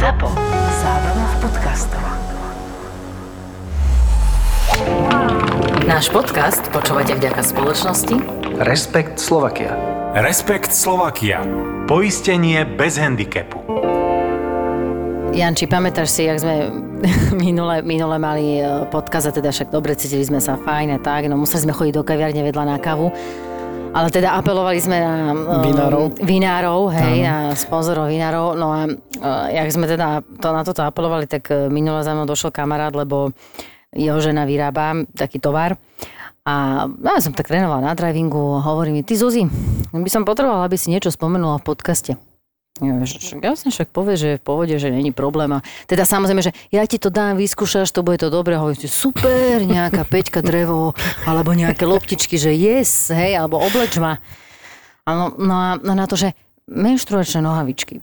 ZAPO. Zábrná v podcastov. Náš podcast počúvate vďaka spoločnosti Respekt Slovakia. Respekt Slovakia. Poistenie bez handicapu. Janči, pamätáš si, jak sme minule, minule mali e, podcast a teda však dobre cítili sme sa fajn a tak, no museli sme chodiť do kaviarne vedľa na kavu. Ale teda apelovali sme na um, Vinárov. vinárov hej, na sponzorov vinárov. No a uh, jak sme teda to, na toto apelovali, tak uh, minule za mnou došiel kamarát, lebo jeho žena vyrába taký tovar. A ja som tak trénovala na drivingu, hovorí mi, ty Zuzi, by som potrebovala, aby si niečo spomenula v podcaste. Ja, jasne, však povie, že je v pohode, že není problém. A teda samozrejme, že ja ti to dám, vyskúšaš, to bude to dobré. Hovoríte, super, nejaká peťka drevo, alebo nejaké loptičky, že yes, hej, alebo obleč ma. A no, no a no na to, že menštruačné nohavičky.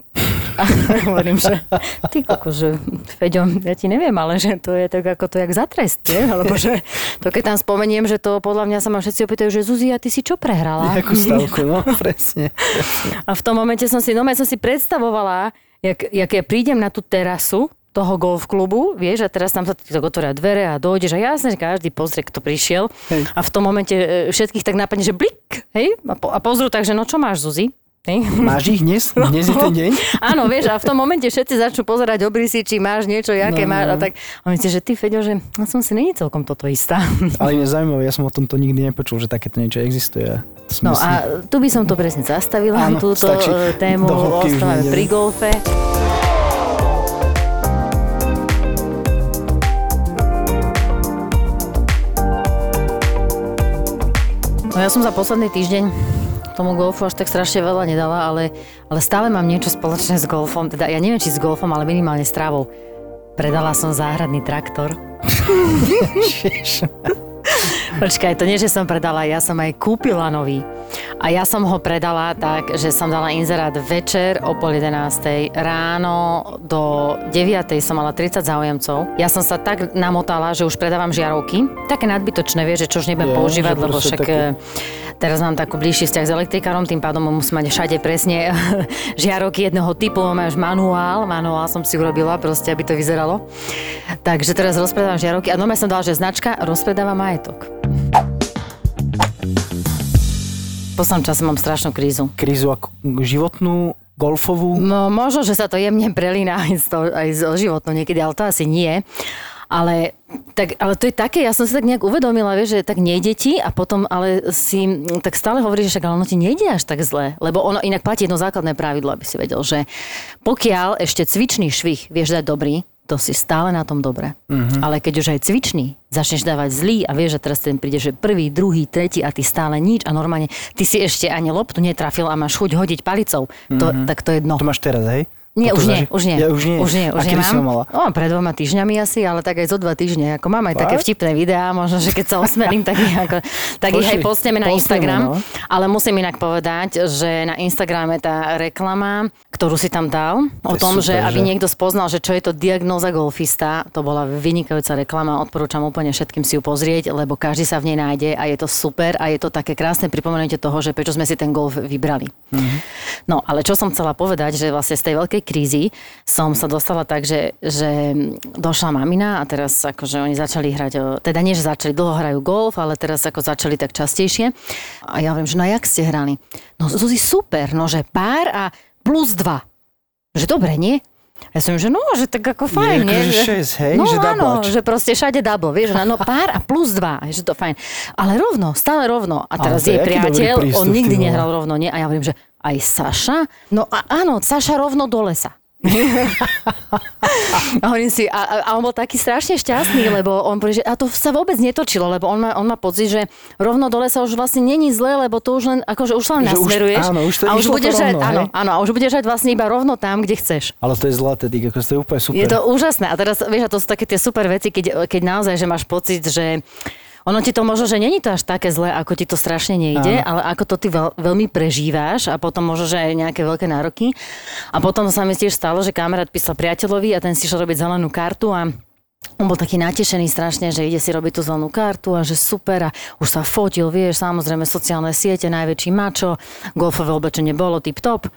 A hovorím, že ty koko, že Feďo, ja ti neviem, ale že to je tak ako to jak za trest, nie? Alebo že to keď tam spomeniem, že to podľa mňa sa ma všetci opýtajú, že Zuzi, a ty si čo prehrala? Nejakú stavku, no, presne. A v tom momente som si, no som si predstavovala, jak, jak ja prídem na tú terasu toho golf klubu, vieš, a teraz tam sa tak otvoria dvere a dojdeš a jasne, že každý pozrie, kto prišiel. Hej. A v tom momente e, všetkých tak napadne, že blik, hej, a, po, a pozrú tak, že no čo máš, Zuzi? Máš ich dnes? Dnes je ten deň? Áno, vieš, a v tom momente všetci začnú pozerať obrysy, či máš niečo, jaké No, máš. no. A tak, a myslíte, že ty, Feďo, že ja som si není celkom toto istá. Ale mne zaujímavé, ja som o tomto nikdy nepočul, že takéto niečo existuje. No a tu by som to presne zastavila, Áno, túto stačí. e, tému, ostávame pri golfe. No ja som za posledný týždeň tomu golfu až tak strašne veľa nedala, ale, ale stále mám niečo spoločné s golfom. Teda ja neviem, či s golfom, ale minimálne s trávou. Predala som záhradný traktor. Počkaj, to nie, že som predala, ja som aj kúpila nový. A ja som ho predala tak, že som dala inzerát večer o pol 11. Ráno do 9. som mala 30 záujemcov. Ja som sa tak namotala, že už predávam žiarovky. Také nadbytočné, vieš, že čo už nebudem Je, používať, lebo však také- e, teraz mám takú bližší vzťah s elektrikárom, tým pádom musím mať všade presne žiarovky jedného typu, máš manuál, manuál som si urobila proste, aby to vyzeralo. Takže teraz rozpredávam žiarovky a normálne som dala, že značka rozpredáva majetok. Poslednom čase mám strašnú krízu. Krízu ako životnú, golfovú. No možno, že sa to jemne prelína aj, s to, aj so životnou niekedy, ale to asi nie. Ale, tak, ale to je také, ja som si tak nejak uvedomila, vieš, že tak nejde ti a potom ale si tak stále hovoríš, že však ale ono ti nejde až tak zle. Lebo ono inak platí jedno základné pravidlo, aby si vedel, že pokiaľ ešte cvičný švih vieš dať dobrý, to si stále na tom dobre. Mm-hmm. Ale keď už aj cvičný začneš dávať zlý a vieš, že teraz ten príde, že prvý, druhý, tretí a ty stále nič a normálne ty si ešte ani loptu netrafil a máš chuť hodiť palicou, to, mm-hmm. tak to je dno. To máš teraz, hej? Nie, To už nie, už nie. Ja, už nie. Už nie, už a kedy nemám. si ho mala? O, pred dvoma týždňami asi, ale tak aj zo dva týždne. Ako mám aj také Fakt? vtipné videá, možno, že keď sa osmelím, tak, ako, tak ich aj postneme na Postneme, Instagram. no. Ale musím inak povedať, že na Instagrame tá reklama, ktorú si tam dal, o je tom, že super, aby že? niekto spoznal, že čo je to diagnóza golfista, to bola vynikajúca reklama, odporúčam úplne všetkým si ju pozrieť, lebo každý sa v nej nájde a je to super a je to také krásne pripomenutie toho, že prečo sme si ten golf vybrali. Mhm. No, ale čo som chcela povedať, že vlastne z tej veľkej krízy som sa dostala tak, že, že došla mamina a teraz akože oni začali hrať, teda nie, že začali, dlho hrajú golf, ale teraz ako začali tak častejšie. A ja hovorím, že no jak ste hrali? No Zuzi, super, no že pár a plus dva. Že dobre, nie? Ja som, že no, že tak ako fajn, Nie, nie? akože Že- šesť, hej, no, že áno, že proste všade double, vieš, no pár a plus dva, že to fajn. Ale rovno, stále rovno. A teraz je priateľ, prístup, on nikdy nehral rovno, nie? A ja hovorím, že aj Saša? No a áno, Saša rovno do lesa. a hovorím si, a, a, on bol taký strašne šťastný, lebo on povie, že a to sa vôbec netočilo, lebo on má, on má pocit, že rovno dole sa už vlastne není zle, lebo to už len, akože už sa len Že už- nasmeruješ. áno, už to a už budeš žať, rovno, áno, hej? áno, a už budeš žať vlastne iba rovno tam, kde chceš. Ale to je zlaté, ty, ako to je úplne super. Je to úžasné. A teraz, vieš, a to sú také tie super veci, keď, keď naozaj, že máš pocit, že ono ti to možno, že není to až také zlé, ako ti to strašne nejde, Áno. ale ako to ty veľ, veľmi prežíváš a potom možno, že aj nejaké veľké nároky. A potom sa mi tiež stalo, že kamarát písal priateľovi a ten si šiel robiť zelenú kartu a on bol taký natešený strašne, že ide si robiť tú zelenú kartu a že super a už sa fotil, vieš, samozrejme sociálne siete, najväčší mačo, golfové oblečenie bolo tip top.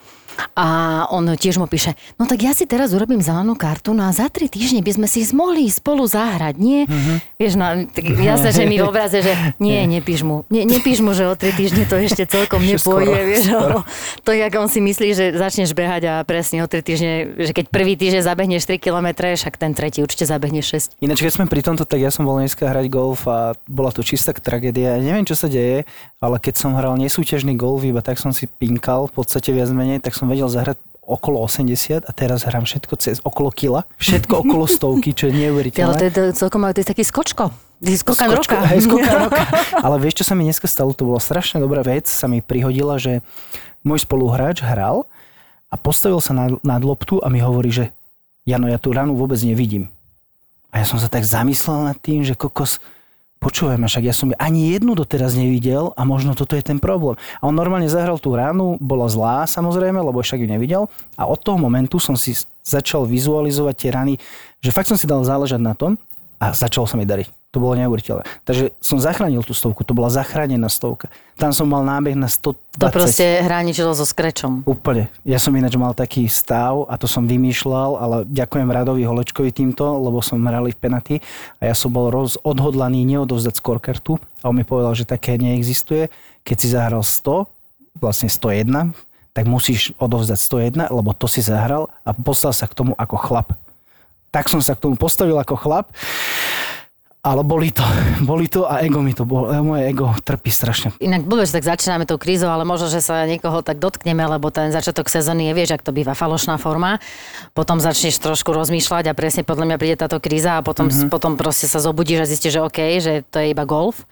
A on tiež mu píše, no tak ja si teraz urobím zelenú kartu, no a za tri týždne by sme si mohli spolu zahrať, nie? Mm-hmm. Vieš, no, tak jasné, že mi v obraze, že nie, nepíš mu. Ne, nepíš mu, že o tri týždne to ešte celkom nepôjde, Skoro, vieš. skoro. No, to jak on si myslí, že začneš behať a presne o tri týždne, že keď prvý týždeň zabehneš 3 km, však ten tretí určite zabehne 6. Ináč, keď sme pri tomto, tak ja som bol dneska hrať golf a bola to čistá tragédia. Ja neviem, čo sa deje, ale keď som hral nesúťažný golf, iba tak som si pinkal, v podstate viac menej, tak som vedel zahrať okolo 80 a teraz hrám všetko cez okolo kila. Všetko okolo stovky, čo je Ale neuveriteľné. to je celkom, to je taký skočko. Ty skokan roka. Hej, skokan roka. Ale vieš, čo sa mi dneska stalo? To bola strašne dobrá vec. Sa mi prihodila, že môj spoluhráč hral a postavil sa nad, nad loptu a mi hovorí, že Jano, ja tú ranu vôbec nevidím. A ja som sa tak zamyslel nad tým, že kokos, počúvaj ma, však ja som ani jednu doteraz nevidel a možno toto je ten problém. A on normálne zahral tú ránu, bola zlá samozrejme, lebo však ju nevidel. A od toho momentu som si začal vizualizovať tie rany, že fakt som si dal záležať na tom a začalo sa mi dariť. To bolo neuveriteľné. Takže som zachránil tú stovku, to bola zachránená stovka. Tam som mal nábeh na 120. To proste hraničilo so skrečom. Úplne. Ja som ináč mal taký stav a to som vymýšľal, ale ďakujem Radovi Holečkovi týmto, lebo som hrali v penaty a ja som bol roz, odhodlaný neodovzdať skorkartu a on mi povedal, že také neexistuje. Keď si zahral 100, vlastne 101, tak musíš odovzdať 101, lebo to si zahral a poslal sa k tomu ako chlap. Tak som sa k tomu postavil ako chlap. Ale boli to, boli to a ego mi to bolo, moje ego trpí strašne. Inak bude, že tak začíname tou krízou, ale možno, že sa niekoho tak dotkneme, lebo ten začiatok sezóny je, vieš, ak to býva falošná forma. Potom začneš trošku rozmýšľať a presne podľa mňa príde táto kríza a potom, mm-hmm. potom proste sa zobudíš a zistíš, že OK, že to je iba golf.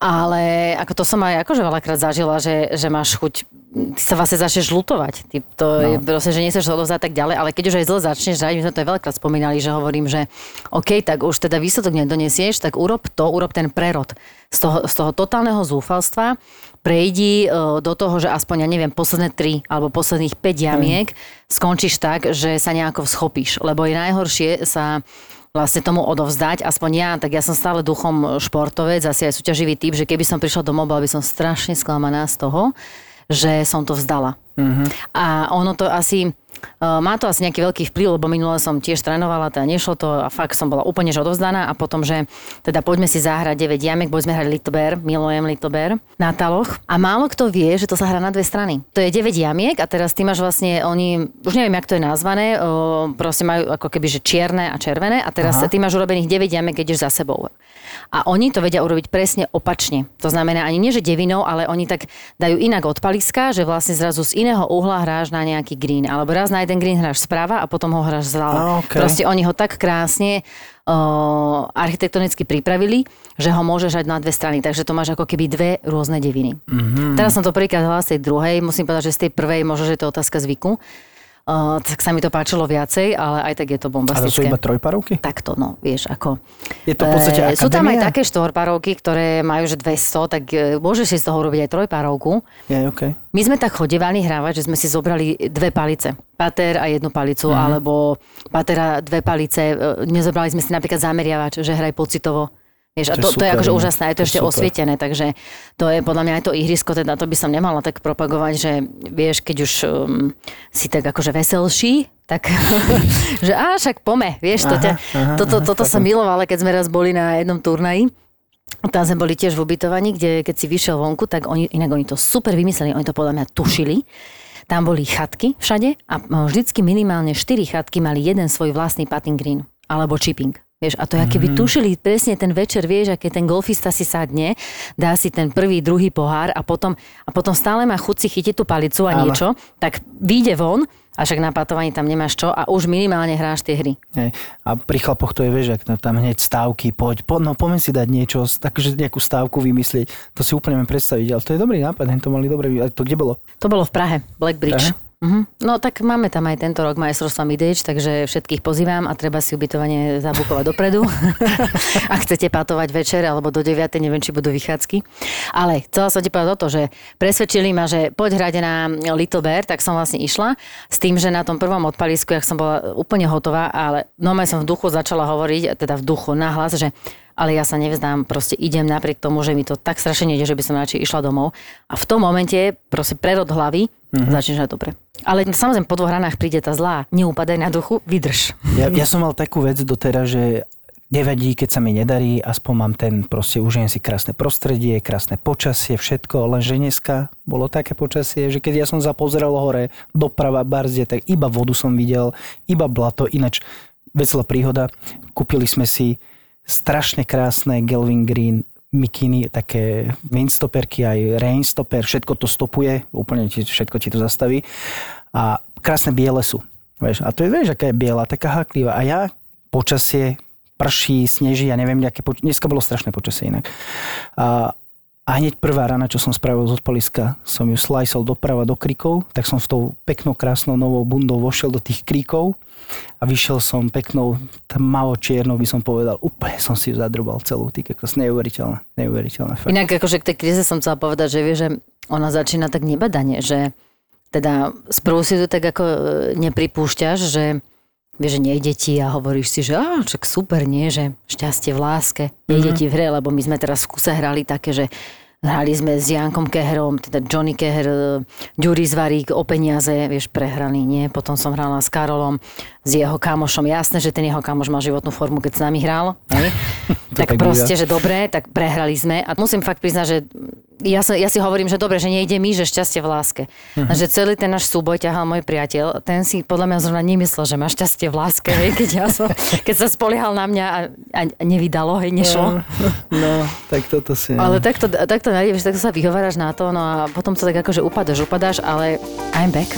Ale ako to som aj akože veľakrát zažila, že, že máš chuť, ty sa vlastne začneš lutovať. Ty, to no. je proste, že nechceš odovzdať tak ďalej, ale keď už aj zle začneš hrať, my sme to aj veľakrát spomínali, že hovorím, že OK, tak už teda výsledok nedonesieš, tak urob to, urob ten prerod. Z toho, z toho totálneho zúfalstva prejdi e, do toho, že aspoň, ja neviem, posledné 3 alebo posledných 5 jamiek skončíš tak, že sa nejako schopíš. Lebo je najhoršie sa vlastne tomu odovzdať, aspoň ja, tak ja som stále duchom športovec, asi aj súťaživý typ, že keby som prišla domov, bola by som strašne sklamaná z toho, že som to vzdala. Mm-hmm. A ono to asi, má to asi nejaký veľký vplyv, lebo minule som tiež trénovala, teda nešlo to a fakt som bola úplne že odovzdaná a potom, že teda poďme si zahrať 9 jamek, boli sme hrať Littlbear, milujem Littlbear na taloch a málo kto vie, že to sa hrá na dve strany. To je 9 jamiek a teraz ty máš vlastne, oni, už neviem, jak to je nazvané, uh, proste majú ako keby, že čierne a červené a teraz Aha. ty máš urobených 9 jamiek, keď ideš za sebou. A oni to vedia urobiť presne opačne. To znamená ani nie, že devinou, ale oni tak dajú inak od paliska, že vlastne zrazu z iného uhla hráš na nejaký green. Alebo raz na jeden green hráš správa a potom ho hráš zľava. Okej. Proste oni ho tak krásne uh, architektonicky pripravili, že ho môžeš hrať na dve strany. Takže to máš ako keby dve rôzne deviny. Mm-hmm. Teraz som to prvýkrát hľadala z tej druhej. Musím povedať, že z tej prvej možno, že to je otázka zvyku. Uh, tak sa mi to páčilo viacej, ale aj tak je to A to sú bombastické. iba trojparovky? Takto, no, vieš, ako... Je to v podstate Eh, Sú tam aj akadémia? také štvorpárovky, ktoré majú že 200, tak eh, môžeš si z toho urobiť aj trojpárovku. Je, OK. My sme tak chodevali hrávať, že sme si zobrali dve palice. Pater a jednu palicu, Mhm. mm. alebo pater a dve palice. Nezobrali sme si napríklad zameriavač, že hraj pocitovo. Vieš, a To je to, to, je super, akože no. úžasné, aj to, To ešte super. osvietené, takže to je podľa mňa aj to ihrisko, teda to by som nemala tak propagovať, že vieš, keď už um, si tak akože veselší, tak že á, však pome, vieš, to ťa, aha, toto, aha, toto som milovala, keď sme raz boli na jednom turnaji. Tam sme boli tiež v ubytovaní, kde keď si vyšiel vonku, tak oni, inak oni to super vymysleli, oni to podľa mňa tušili. Tam boli chatky všade a vždycky minimálne 4 chatky mali jeden svoj vlastný putting green alebo chipping. Vieš, a to je, keby tušili presne ten večer, vieš, aké ten golfista si sadne, dá si ten prvý, druhý pohár a potom, a potom stále má chuť si chytiť tú palicu a Áno. niečo, tak vyjde von, a však na patovaní tam nemáš čo a už minimálne hráš tie hry. Hej. A pri chlapoch to je, vieš, ak tam hneď stávky, poď, po, no poďme si dať niečo, takže nejakú stávku vymyslieť, to si úplne viem predstaviť, ale to je dobrý nápad, to mali dobre, to kde bolo? To bolo v Prahe, Black Bridge. Prahe? Uh-huh. No tak máme tam aj tento rok majstrovstva Midage, takže všetkých pozývam a treba si ubytovanie zabukovať dopredu. Ak chcete patovať večer alebo do 9, neviem, či budú vychádzky. Ale chcela som ti povedať o to, že presvedčili ma, že poď hrať na Little Bear, tak som vlastne išla s tým, že na tom prvom odpalisku, jak som bola úplne hotová, ale normálne som v duchu začala hovoriť, teda v duchu nahlas, že ale ja sa nevzdám, proste idem napriek tomu, že mi to tak strašne nejde, že by som radšej išla domov. A v tom momente proste prerod hlavy, Mm-hmm. Začneš aj dobre. Ale samozrejme, po dvoch ranách príde tá zlá. Neupadaj na duchu, vydrž. Ja, ja som mal takú vec doteraz, že nevadí, keď sa mi nedarí, aspoň mám ten, proste užijem si krásne prostredie, krásne počasie, všetko, lenže dneska bolo také počasie, že keď ja som zapozeral hore, doprava, barzie, tak iba vodu som videl, iba blato, ináč veselá príhoda, kúpili sme si strašne krásne Gelvin Green mikiny, také windstopperky, aj rainstopper, všetko to stopuje, úplne ti, všetko ti to zastaví. A krásne biele sú. Vieš, a to je, vieš, aká je biela, taká háklivá. A ja počasie, prší, sneží, ja neviem, nejaké poč- dneska bolo strašné počasie inak. A, a hneď prvá rana, čo som spravil z odpaliska, som ju slajsol doprava do kríkov, tak som s tou peknou, krásnou novou bundou vošiel do tých kríkov a vyšiel som peknou, tmavo čiernou by som povedal, úplne som si ju zadrubal celú, ty ako neuveriteľné, neuveriteľné. Fakt. Inak akože k tej kríze som chcela povedať, že vie, že ona začína tak nebadanie, že teda sprvu si to tak ako e, nepripúšťaš, že vieš, že nejde ti a hovoríš si, že á, čak super, nie, že šťastie v láske, nejde mm-hmm. ti v hre, lebo my sme teraz v kuse hrali také, že Hrali sme s Jankom Keherom, teda Johnny Keher, Ďuri Zvarík o peniaze, vieš, prehrali, nie. Potom som hrala s Karolom, s jeho kamošom. Jasné, že ten jeho kamoš má životnú formu, keď s nami hral. Hej? tak, tak proste, že dobre, tak prehrali sme. A musím fakt priznať, že ja, som, ja si hovorím, že dobre, že nejde mi, že šťastie v láske. Uh-huh. Že celý ten náš súboj ťahal môj priateľ, ten si podľa mňa zrovna nemyslel, že má šťastie v láske, hej, keď, ja som, keď sa spoliehal na mňa a, a nevydalo, hej, nešlo. No, no tak toto si... Ale takto, takto, takto, takto sa vyhováraš na to, no a potom to tak akože upadáš, upadáš, ale I'm back.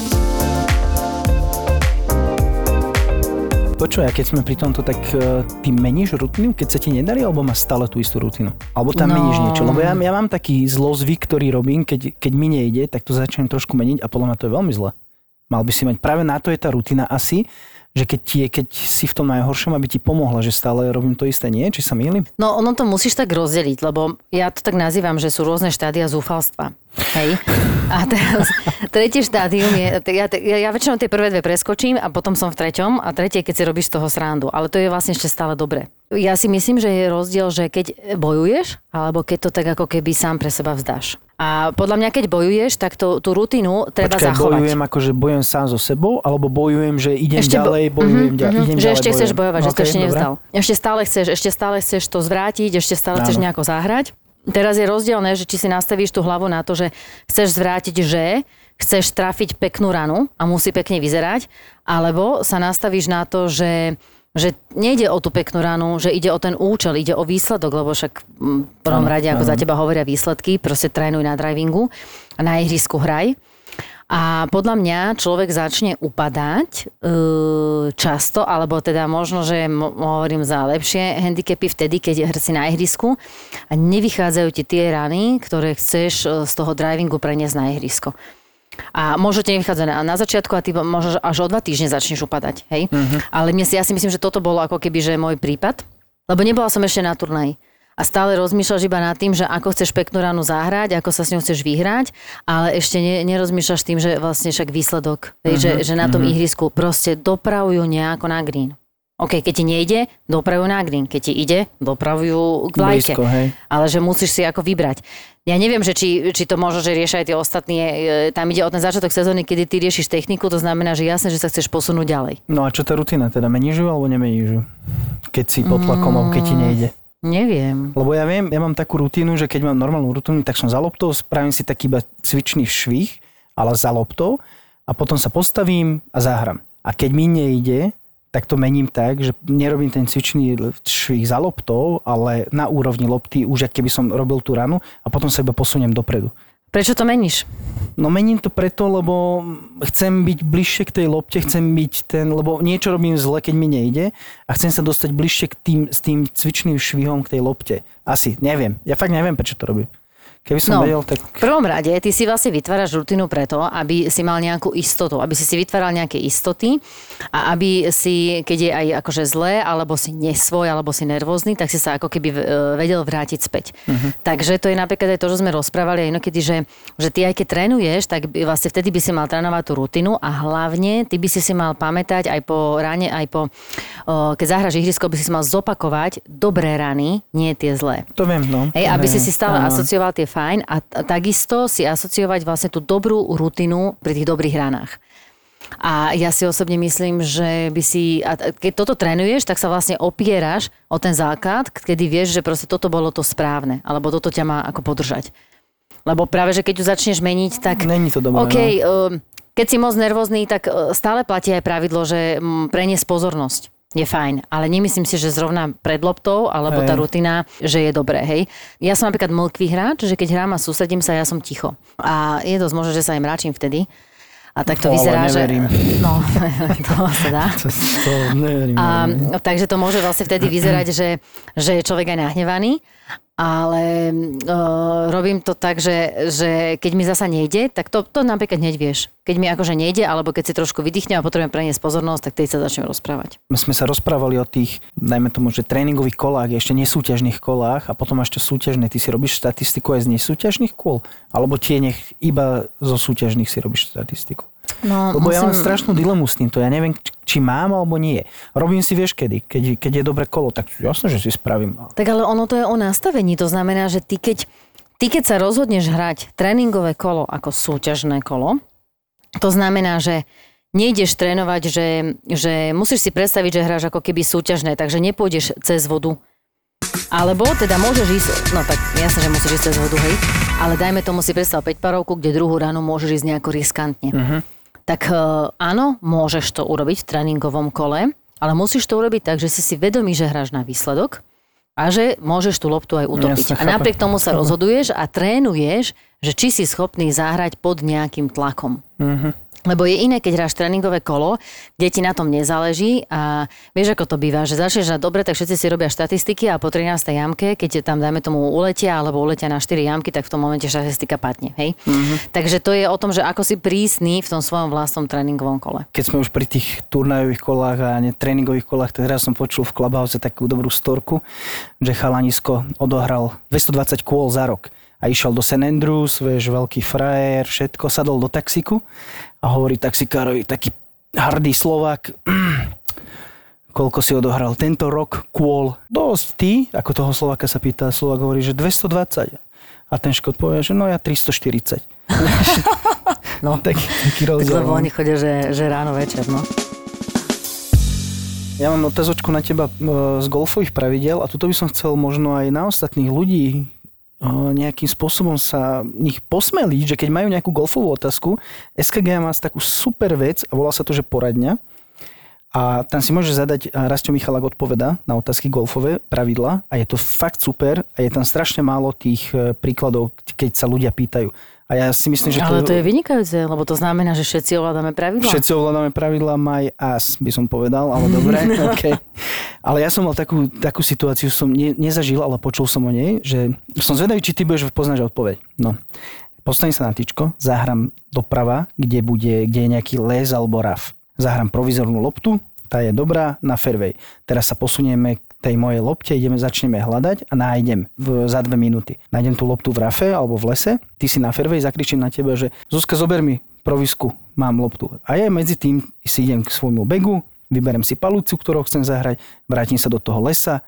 Počuj, a keď sme pri tomto, tak uh, ty meníš rutinu, keď sa ti nedarí, alebo máš stále tú istú rutinu? Alebo tam no. meníš niečo? Lebo ja, ja mám taký zlozvyk, ktorý robím, keď, keď mi nejde, tak to začnem trošku meniť a podľa mňa to je veľmi zle. Mal by si mať, práve na to je tá rutina asi, že keď, ti je, keď si v tom najhoršom, aby ti pomohla, že stále robím to isté, nie? Či sa mýlim? No ono to musíš tak rozdeliť, lebo ja to tak nazývam, že sú rôzne štádia zúfalstva. Hej. A teraz tretie štádium je, ja, ja, ja väčšinou tie prvé dve preskočím a potom som v treťom a tretie, keď si robíš z toho srandu. Ale to je vlastne ešte stále dobre. Ja si myslím, že je rozdiel, že keď bojuješ, alebo keď to tak ako keby sám pre seba vzdáš. A podľa mňa, keď bojuješ, tak to, tú rutinu treba Počkaj, zachovať. bojujem ako, že bojujem sám so sebou, alebo bojujem, že idem ešte ďalej, bojujem, mm-hmm, ďalej, idem že ďalej, ešte bojujem. chceš bojovať, okay, že to ešte dobre. nevzdal. Ešte stále chceš, ešte stále chceš to zvrátiť, ešte stále Áno. chceš nejako zahrať. Teraz je rozdielne, že či si nastavíš tú hlavu na to, že chceš zvrátiť, že chceš trafiť peknú ranu a musí pekne vyzerať, alebo sa nastavíš na to, že že nejde o tú peknú ranu, že ide o ten účel, ide o výsledok, lebo však mm, v prvom rade, ako za teba hovoria výsledky, proste trénuj na drivingu a na ihrisku hraj. A podľa mňa človek začne upadať e, často, alebo teda možno, že hovorím za lepšie handicapy vtedy, keď si na ihrisku a nevychádzajú ti tie rany, ktoré chceš e, z toho drivingu preniesť na ihrisko. A možno ti nevychádza na, na začiatku a ty možno až o dva týždne začneš upadať, hej? Uh-huh. Ale mne ja si myslím, že toto bolo ako keby, že môj prípad, lebo nebola som ešte na turnaji. A stále rozmýšľaš iba nad tým, že ako chceš peknú ranu zahrať, ako sa s ňou chceš vyhrať, ale ešte ne, nerozmýšľaš tým, že vlastne však výsledok, uh-huh. že, že na tom uh-huh. ihrisku proste dopravujú nejako na green. OK, keď ti nejde, dopravujú na green. Keď ti ide, dopravujú k vlajke. Blízko, hej. Ale že musíš si ako vybrať. Ja neviem, že či, či to možno, že riešia aj tie ostatní. e, Tam ide o ten začiatok sezóny, kedy ty riešiš techniku, to znamená, že jasné, že sa chceš posunúť ďalej. No a čo tá rutina? Teda meníš ju alebo nemeníš ju? Keď si pod tlakom, alebo keď ti nejde. Neviem. Lebo ja viem, ja mám takú rutínu, že keď mám normálnu rutinu, tak som za loptou, spravím si taký iba cvičný švih, ale za loptou a potom sa postavím a zahram. A keď mi nejde, tak to mením tak, že nerobím ten cvičný švih za loptou, ale na úrovni lopty, už ak keby som robil tú ranu a potom sa iba posuniem dopredu. Prečo to meníš? No mením to preto, lebo chcem byť bližšie k tej lopte, chcem byť ten, lebo niečo robím zle, keď mi nejde a chcem sa dostať bližšie k tým, s tým cvičným švihom k tej lopte. Asi, neviem. Ja fakt neviem, prečo to robím. Keby som No, vedel, tak... V prvom rade, ty si vlastne vytváraš rutinu preto, aby si mal nejakú istotu, aby si si vytváral nejaké istoty a aby si, keď je aj akože zlé, alebo si nesvoj, alebo si nervózny, tak si sa ako keby e, vedel vrátiť späť. Uh-huh. Takže to je napríklad aj to, že sme rozprávali aj inokedy, že, že ty aj keď trénuješ, tak by- vlastne vtedy by si mal trénovať tú rutinu a hlavne ty by si si mal pamätať aj po ráne, aj po keď zahraš ihrisko, by si si mal zopakovať dobré rany, nie tie zlé. To viem, no. Hej, aby si si stále asocioval tie fajn a takisto si asociovať vlastne tú dobrú rutinu pri tých dobrých ranách. A ja si osobne myslím, že by si, a keď toto trénuješ, tak sa vlastne opieraš o ten základ, kedy vieš, že proste toto bolo to správne, alebo toto ťa má ako podržať. Lebo práve, že keď ju začneš meniť, tak... Není to dobré, OK, um, keď si moc nervózny, tak uh, stále platí aj pravidlo, že mm, preniesť pozornosť je fajn, ale nemyslím si, že zrovna pred loptou, alebo tá Hej. rutina, že je dobré, hej. Ja som napríklad mlkvý hráč, že keď hrám a sústredím sa, ja som ticho. A je dosť možné, že sa aj mračím vtedy. A tak to Ale vyzerá, neverím. že... No, to sa dá. To, to neverím. A, neverím. takže to môže vlastne vtedy vyzerať, že, že je človek aj nahnevaný, ale uh, robím to tak, že, že keď mi zasa nejde, tak to, to napríklad hneď vieš. Keď mi akože nejde, alebo keď si trošku vydýchnem a potrebujem preniesť pozornosť, tak tej sa začnem rozprávať. My sme sa rozprávali o tých, dajme tomu, že tréningových kolách, ešte nesúťažných kolách a potom ešte súťažné. Ty si robíš štatistiku aj z nesúťažných kôl? Alebo tie nech iba zo súťažných si robíš štatistiku? No, Lebo ja mám strašnú dilemu s týmto. Ja neviem, či- mám alebo nie. Robím si, vieš kedy. Keď, keď je dobré kolo, tak jasné, že si spravím. Tak ale ono to je o nastavení. To znamená, že ty keď, ty keď sa rozhodneš hrať tréningové kolo ako súťažné kolo, to znamená, že nejdeš trénovať, že, že musíš si predstaviť, že hráš ako keby súťažné, takže nepôjdeš cez vodu. Alebo teda môžeš ísť, no tak jasne, že musíš ísť cez vodu, hej, ale dajme tomu si predstav 5 parovku, kde druhú ránu môžeš ísť nejako riskantne. Uh-huh. Tak e, áno, môžeš to urobiť v tréningovom kole, ale musíš to urobiť tak, že si si vedomý, že hráš na výsledok a že môžeš tú loptu aj utopiť. Jasne, a napriek chápem, tomu sa rozhoduješ a trénuješ, že či si schopný zahrať pod nejakým tlakom. Lebo je iné, keď hráš tréningové kolo, kde ti na tom nezáleží a vieš, ako to býva, že začneš hrať dobre, tak všetci si robia štatistiky a po 13. jamke, keď tam dajme tomu uletia alebo uletia na 4 jamky, tak v tom momente štatistika padne. Hej? Takže to je o tom, že ako si prísny v tom svojom vlastnom tréningovom kole. Keď sme už pri tých turnajových kolách a ne, tréningových kolách, teraz som počul v Clubhouse takú dobrú storku, že chalanisko odohral 220 kôl za rok a išiel do St. Andrews, vieš, veľký frajer, všetko, sadol do taxiku a hovorí taxikárovi, taký hrdý Slovák, koľko si odohral tento rok kôl. Dosť ty, ako toho Slováka sa pýta, Slovák hovorí, že 220. A ten Škot povie, že no ja 340. No, Tak, taký tak rozdiel. lebo no. oni chodia, že, že ráno večer, no. Ja mám otázočku na teba e, z golfových pravidel a tuto by som chcel možno aj na ostatných ľudí nejakým spôsobom sa nich posmeliť, že keď majú nejakú golfovú otázku, SKG má takú super vec a volá sa to, že poradňa. A tam si môžeš zadať, Rastio Michalak odpoveda na otázky golfové pravidla a je to fakt super a je tam strašne málo tých e, príkladov, keď sa ľudia pýtajú. A ja si myslím, že Ale to je vynikajúce, lebo to znamená, že všetci ovládame pravidla. Všetci ovládame pravidla, my as, by som povedal, ale dobre, okay. Ale ja som mal takú, takú situáciu, som ne, nezažil, ale počul som o nej, že som zvedavý, či ty budeš poznať odpoveď. No. Postavím sa na tyčko, zahrám doprava, kde, bude, kde je nejaký les alebo raf. Zahrám provizornú loptu, tá je dobrá, na fairway. Teraz sa posunieme k tej mojej lopte, ideme, začneme hľadať a nájdem v, za dve minúty. Nájdem tú loptu v rafe alebo v lese, ty si na fairway, zakričím na teba, že Zuzka, zober mi provisku, mám loptu. A ja medzi tým si idem k svojmu begu, vyberem si palúciu, ktorou chcem zahrať, vrátim sa do toho lesa,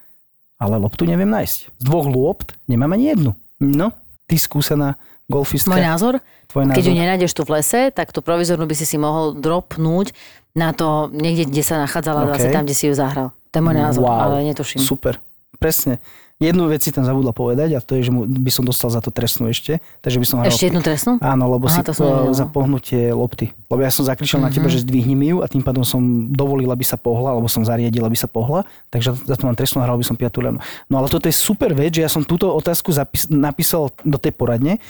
ale loptu neviem nájsť. Z dvoch lopt nemám ani jednu. No, ty skúsená golfistka. Môj názor? Tvoj Keď ju názor? nenájdeš tu v lese, tak tú provizornú by si si mohol dropnúť na to niekde, kde sa nachádzala, OK. okay. tam, kde si ju zahral. To je môj názor, Wow, ale netuším. Super, presne. Jednu vec si tam zabudla povedať a to je, že mu, by som dostal za to trestnú ešte. Takže by som hral... Ešte jednu trestnú? Áno, lebo Aha, si to po, nevedela. za pohnutie lopty. Lebo ja som zakričal mm-hmm. na Mhm. teba, že zdvihni mi ju a tým pádom som dovolil, aby sa pohla, alebo som zariadil, aby sa pohla. Takže za to mám trestnú hral by som piatú. No ale toto je super vec, že ja som túto otázku zapis- napísal do tej poradne.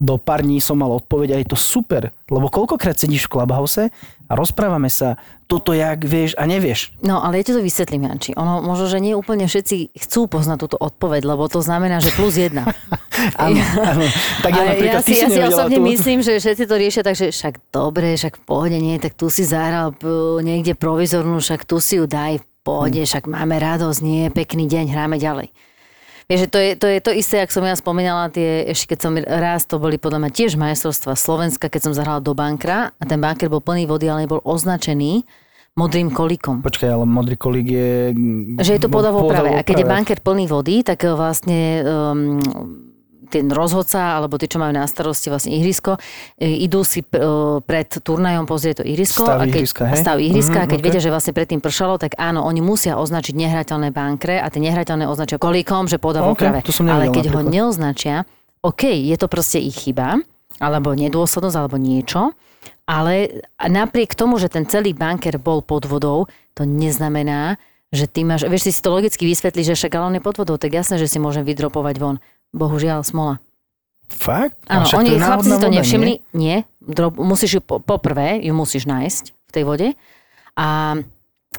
Do pár dní som mal odpoveď a je to super. Lebo koľkokrát sedíš v Clubhouse a rozprávame sa toto jak vieš a nevieš. No, ale ja ti to vysvetlím, Janči. Ono možno, že nie úplne všetci chcú poznať túto odpoveď, lebo to znamená, že plus jedna. Áno, áno. Tak ja, ja si, ja si osobne tú- myslím, že všetci to riešia tak, že však dobre, však v pohode nie, tak tu si zahral niekde provizornú, však tu si ju daj pohode, Hm. však máme radosť, nie, pekný deň, hráme ďalej. Vieš, to je, to je to isté, ako som ja spomínala, tie, ešte keď som raz, to boli podľa mňa tiež majstrovstva Slovenska, keď som zahrala do bankra a ten banker bol plný vody, ale nebol označený, modrým kolíkom. Počkaj, ale modrý kolík je... Že je to poda v oprave. A keď je banker plný vody, tak e, vlastne um, ten rozhodca, alebo tí, čo majú na starosti vlastne ihrisko, e, idú si e, pred turnajom pozrieť to ihrisko. Stav a keď, ihriska, hej? Stav ihriska, Mhm, a keď ok. vedia, že vlastne predtým pršalo, tak áno, oni musia označiť nehrateľné bankre a tie nehrateľné označia kolíkom, že poda v Ok, oprave. to som nevedel Ale keď ho napríklad. neoznačia, OK, je to proste ich chyba, alebo nedôslednosť, alebo niečo, ale napriek tomu, že ten celý banker bol pod vodou, to neznamená, že ty máš, vieš, si to logicky vysvetlí, že však ale on je pod vodou, tak jasné, že si môžem vydropovať von. Bohužiaľ, smola. Fakt? Áno, oni, chlapci si to voda, nevšimli. nie? Nie, drop, musíš ju, po, poprvé ju musíš nájsť v tej vode. A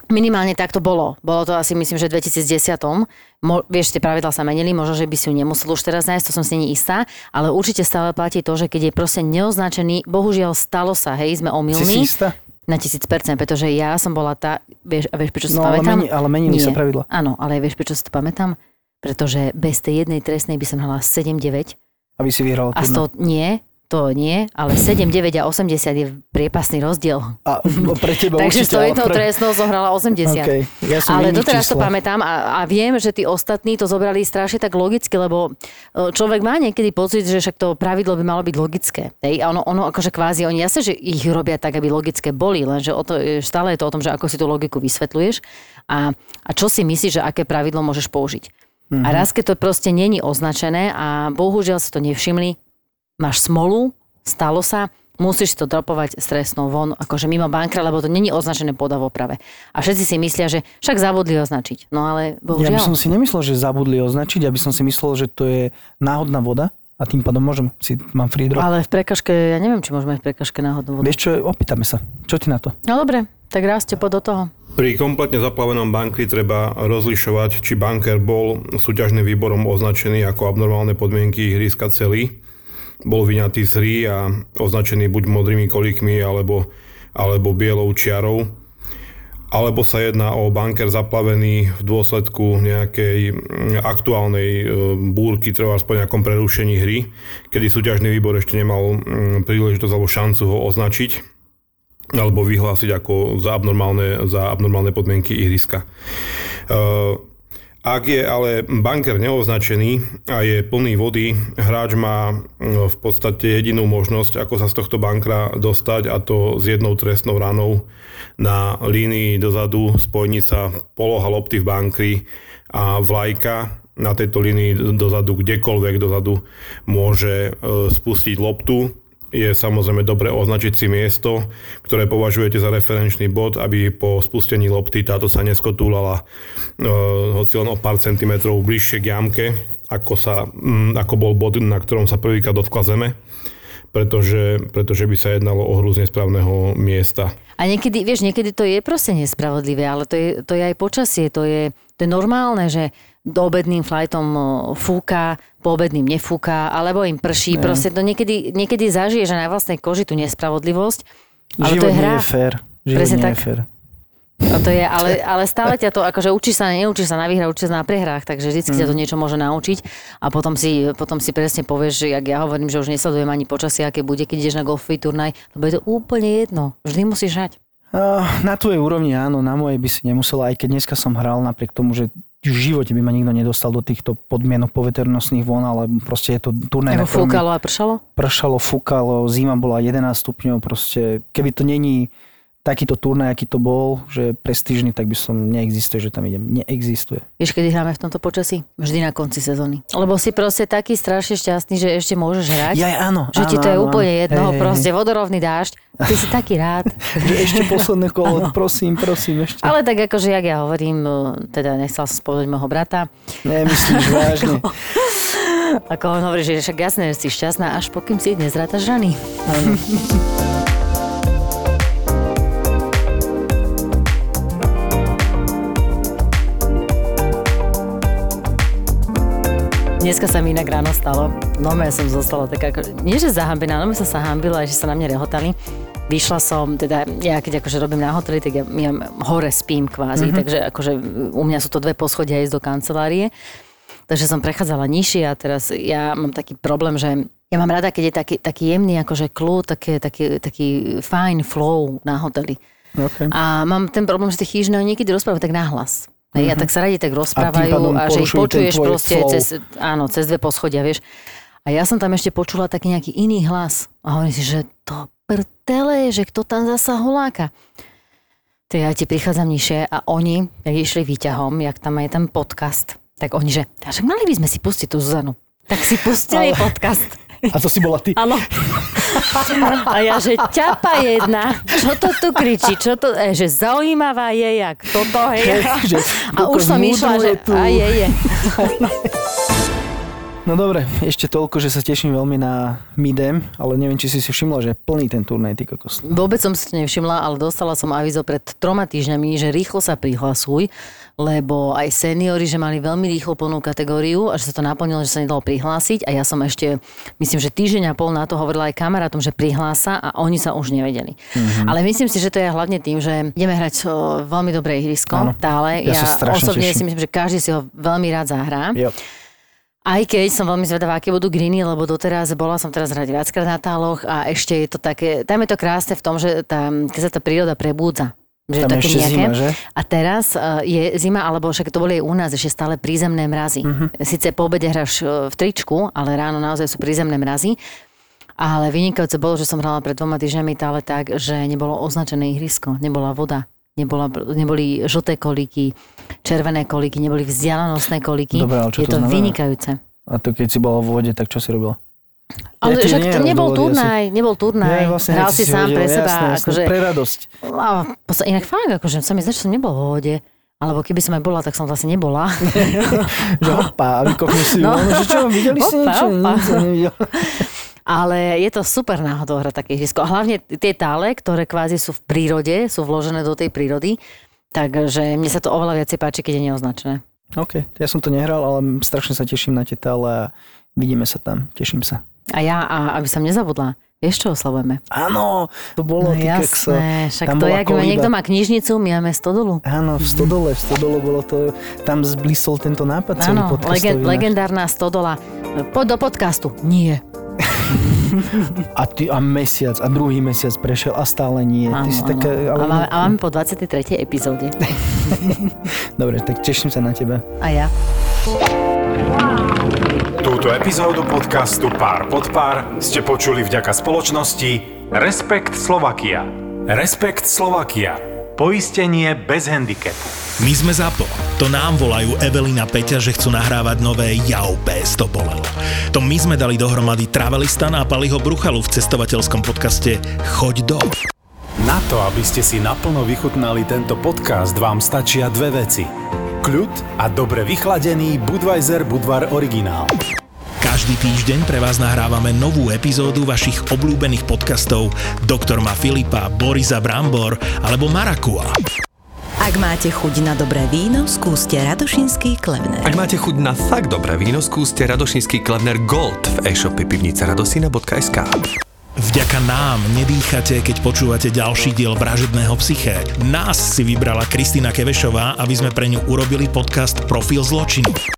minimálne tak to bolo. Bolo to asi, myslím, že v 2010. Mo, vieš, tie pravidlá sa menili, možno, že by si ju nemusel už teraz nájsť, to som si nie istá, ale určite stále platí to, že keď je proste neoznačený, bohužiaľ stalo sa, hej, sme Si si omylní. istá? Na tisíc percent, pretože ja som bola tá, vieš, a vieš, prečo si No ale, pamätám? meni, ale menili Nie. sa pravidla. Áno, ale vieš, prečo si to pamätám? Pretože bez tej jednej trestnej by som hrala 7-9 Aby si vyhral a z toho nie, to nie, ale 7, 9 a 80 je priepasný rozdiel. A no, pre teba Takže určite. s tou jednou pre... trestnou zohrala 80. Okay. Ja som Ale doteraz to pamätám a, a viem, že tí ostatní to zobrali strašne tak logicky, lebo e, človek má niekedy pocit, že však to pravidlo by malo byť logické. Hej? A ono, ono akože kvázi, oni jasne, že ich robia tak, aby logické boli, lenže o to, e, stále je to o tom, že ako si tú logiku vysvetľuješ a, a čo si myslíš, že aké pravidlo môžeš použiť. Mhm. A raz, keď to proste není označené a bohužiaľ si to nevšimli, máš smolu, stalo sa, musíš to dropovať stresnou von, akože mimo bankra, lebo to není označené poda v oprave. A všetci si myslia, že však zabudli označiť. No ale Ja bohužiaľ. by som si nemyslel, že zabudli označiť, ja by som si myslel, že to je náhodná voda a tým pádom môžem si, mám free drop. Ale v prekažke, ja neviem, či môžeme v prekažke náhodnú vodu. Vieš čo, opýtame sa. Čo ty na to? No dobre, tak rásте pod do toho. Pri kompletne zaplavenom bankri treba rozlišovať, či banker bol súťažným výborom označený ako abnormálne podmienky ihriska celý, bol vyňatý z hry a označený buď modrými kolíkmi alebo, alebo bielou čiarou, alebo sa jedná o banker zaplavený v dôsledku nejakej mm, aktuálnej e, búrky, treba aspoň nejakom prerušení hry, kedy súťažný výbor ešte nemal mm, príležitosť alebo šancu ho označiť alebo vyhlásiť ako za abnormálne, za abnormálne podmienky ihriska. Uh, ak je ale banker neoznačený a je plný vody, hráč má mm, v podstate jedinú možnosť, ako sa z tohto bankra dostať a to s jednou trestnou ranou na línii dozadu spojnica poloha lopty v bankri a vlajka na tejto línii dozadu, kdekoľvek dozadu môže e, spustiť loptu je samozrejme dobre označiť si miesto, ktoré považujete za referenčný bod, aby po spustení lopty táto sa neskotúlala e, hoci len o pár centimetrov bližšie k jamke, ako, sa, mm, ako bol bod, na ktorom sa prvýkrát dotkla zeme pretože, pretože by sa jednalo o hru z nesprávneho miesta. A niekedy, vieš, niekedy to je proste nespravodlivé, ale to je, to je aj počasie, to je, to je normálne, že do obedným flightom fúka, po obedným nefúka, alebo im prší, Ne. proste to niekedy, niekedy zažiješ na vlastnej koži tú nespravodlivosť, ale Život to je hra. nie je fér. Život Presne nie tak. je fér. A to je, ale, ale stále ťa to, akože učíš sa, neučíš sa na výhrách, učíš sa na prehrách, takže vždycky ťa to niečo môže naučiť a potom si, potom si presne povieš, že jak ja hovorím, že už nesledujem ani počasie, aké bude, keď ideš na golfový turnaj, lebo je to úplne jedno, vždy musíš hrať. Uh, na tvojej úrovni áno, na mojej by si nemusela, aj keď dneska som hral napriek tomu, že v živote by ma nikto nedostal do týchto podmienok poveternostných von, ale proste je to Ako ktorom fúkalo a pršalo? pršalo, fúkalo, zima bola 11 stupňov, proste keby to není takýto turnaj, aký to bol, že prestížny, tak by som neexistuje, že tam idem. Neexistuje. Vieš, kedy hráme v tomto počasí? Vždy na konci sezóny. Lebo si proste taký strašne šťastný, že ešte môžeš hrať. Ja, áno, že ti áno, to je áno, úplne áno. jedno, hej, proste vodorovný dážď. Ty si taký rád. Že ešte posledné kolo, prosím, prosím, ešte. Ale tak akože, jak ja hovorím, teda nechcel som spovedať môjho brata, Nemyslíš vážne. ako on hovorí, že však jasné, že si šťastná, až pokým si nezrátaš rany. Dneska sa mi inak ráno stalo. No ja som zostala taká, ako, nie že zahambená, no sa sa hambila, že sa na mňa rehotali. Vyšla som, teda ja keď akože robím na hoteli, tak ja, ja hore spím kvázi, mm-hmm. takže akože u mňa sú to dve poschodia ísť do kancelárie. Takže som prechádzala nižšie a teraz ja mám taký problém, že ja mám rada, keď je taký, taký jemný akože kľud, taký, taký, taký fine flow na hoteli. Okay. A mám ten problém, že tie oni niekedy rozprávajú tak nahlas. Hej, a tak sa radi tak rozprávajú pádom a, že ich počuješ proste flow. cez, áno, cez dve poschodia, vieš. A ja som tam ešte počula taký nejaký iný hlas. A hovorím si, že to prtele, že kto tam zasa holáka. To ja ti prichádzam nižšie a oni, jak išli výťahom, jak tam je ten podcast, tak oni, že, "A však mali by sme si pustiť tú Zuzanu. Tak si pustili podcast. A to si bola ty. Áno. A ja, že ťapa jedna, čo to tu kričí, čo to, e, že zaujímavá je, jak toto, hej. Že A už som išla, že tu. a je, je. No dobre, ešte toľko, že sa teším veľmi na Midem, ale neviem, či si si všimla, že plný ten turnaj, ty kokos. Vôbec som si to nevšimla, ale dostala som avizo pred troma týždňami, že rýchlo sa prihlasuj, lebo aj seniori, že mali veľmi rýchlo plnú kategóriu a že sa to naplnilo, že sa nedalo prihlásiť a ja som ešte, myslím, že týždeň a pol na to hovorila aj kamarátom, že prihlása a oni sa už nevedeli. Mhm. Mm-hmm. Ale myslím si, že to je hlavne tým, že ideme hrať veľmi dobré ihrisko, Áno. tále. Ja strašne osobne teším. si myslím, že každý si ho veľmi rád zahrá. Jo. Aj keď som veľmi zvedavá, aké budú greeny, lebo doteraz bola som teraz hrať viackrát na táloch a ešte je to také, tam je to krásne v tom, že tá, keď sa tá príroda prebúdza. Že Tam je ešte nejaké. zima, že? A teraz uh, je zima, alebo však to boli aj u nás, ešte stále prízemné mrazy. Uh-huh. Sice po obede hráš uh, v tričku, ale ráno naozaj sú prízemné mrazy. Ale vynikajúce bolo, že som hrala pred dvoma týždňami tále tak, že nebolo označené ihrisko, nebola voda. Nebola, neboli žlté kolíky, červené kolíky, neboli vzdialenostné kolíky. Dobre, ale čo je to to znamená? vynikajúce. A to keď si bola v vode, tak čo si robila? Ale Ja však to nebol turnaj, nebol turnaj. Ja, vlastne, Hral hneď si sám vedela, pre seba. Jasné, akože, pre radosť. a inak fakt, akože sa mi zdá, že som nebola vo vode. Alebo keby som aj bola, tak som vlastne nebola. Že hopa, a vykopneš si No. no. že čo, videli ste niečo? hopa. Nič. Ale je to super náhodou hrať také ihrisko. A hlavne tie tále, ktoré kvázi sú v prírode, sú vložené do tej prírody. Takže mne sa to oveľa viacej páči, keď je neoznačené. OK, ja som to nehral, ale strašne sa teším na tie tále a vidíme sa tam, teším sa. A ja, a aby som nezabudla, vieš čo oslavujeme? Áno, to bolo, No jasné, však Tam to bola je, ak kolíba. niekto má knižnicu, my máme stodolu. Áno, v Stodole, v Stodole bolo to, tam zblísol tento nápad celý Áno, náš. legendárna stodola. Poď do podcastu. Nie. A, ty, a mesiac, a druhý mesiac prešiel a stále nie. Áno, ty si áno. taká, a, ale... máme, a máme po 23. epizóde. Dobre, tak teším sa na teba. A ja. Túto epizódu podcastu Pár pod pár ste počuli vďaka spoločnosti Respekt Slovakia. Respekt Slovakia. Poistenie bez handicapu. My sme ZAPO. To nám volajú Evelina Peťa, že chcú nahrávať nové Jau PS to bolelo. To my sme dali dohromady Travelistan a Paliho Bruchalu v cestovateľskom podcaste Choď do. Na to, aby ste si naplno vychutnali tento podcast, vám stačia dve veci. Kľud a dobre vychladený Budweiser Budvar originál. Každý týždeň pre vás nahrávame novú epizódu vašich obľúbených podcastov Doktor má Filipa, Borisa Brambor alebo Marakua. Ak máte chuť na dobré víno, skúste Radošinský Klevner. Ak máte chuť na fakt dobré víno, skúste Radošinský Klevner Gold v e-shope pivnica radosina.sk. Vďaka nám nedýchate, keď počúvate ďalší diel Vražedného psyché. Nás si vybrala Kristýna Kevešová, aby sme pre ňu urobili podcast Profil zločinu.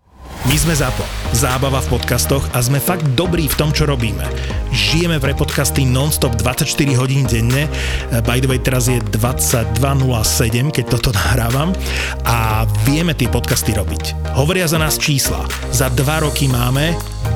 My sme ZAPO. Zábava v podcastoch a sme fakt dobrí v tom, čo robíme. Žijeme v repodcasty non-stop 24 hodín denne. By the way, teraz je 22.07, keď toto nahrávam. A vieme tie podcasty robiť. Hovoria za nás čísla. Za dva roky máme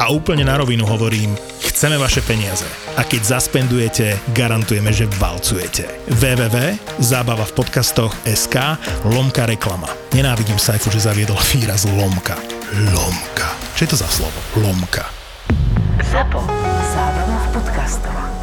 A úplne na rovinu hovorím, chceme vaše peniaze. A keď zaspendujete, garantujeme, že valcujete. www.zábava v podcastoch SK lomka reklama. Nenávidím Saifu, že zaviedol výraz lomka. Lomka. Čo je to za slovo? Lomka. ZAPO. Zábrná v podcastovách.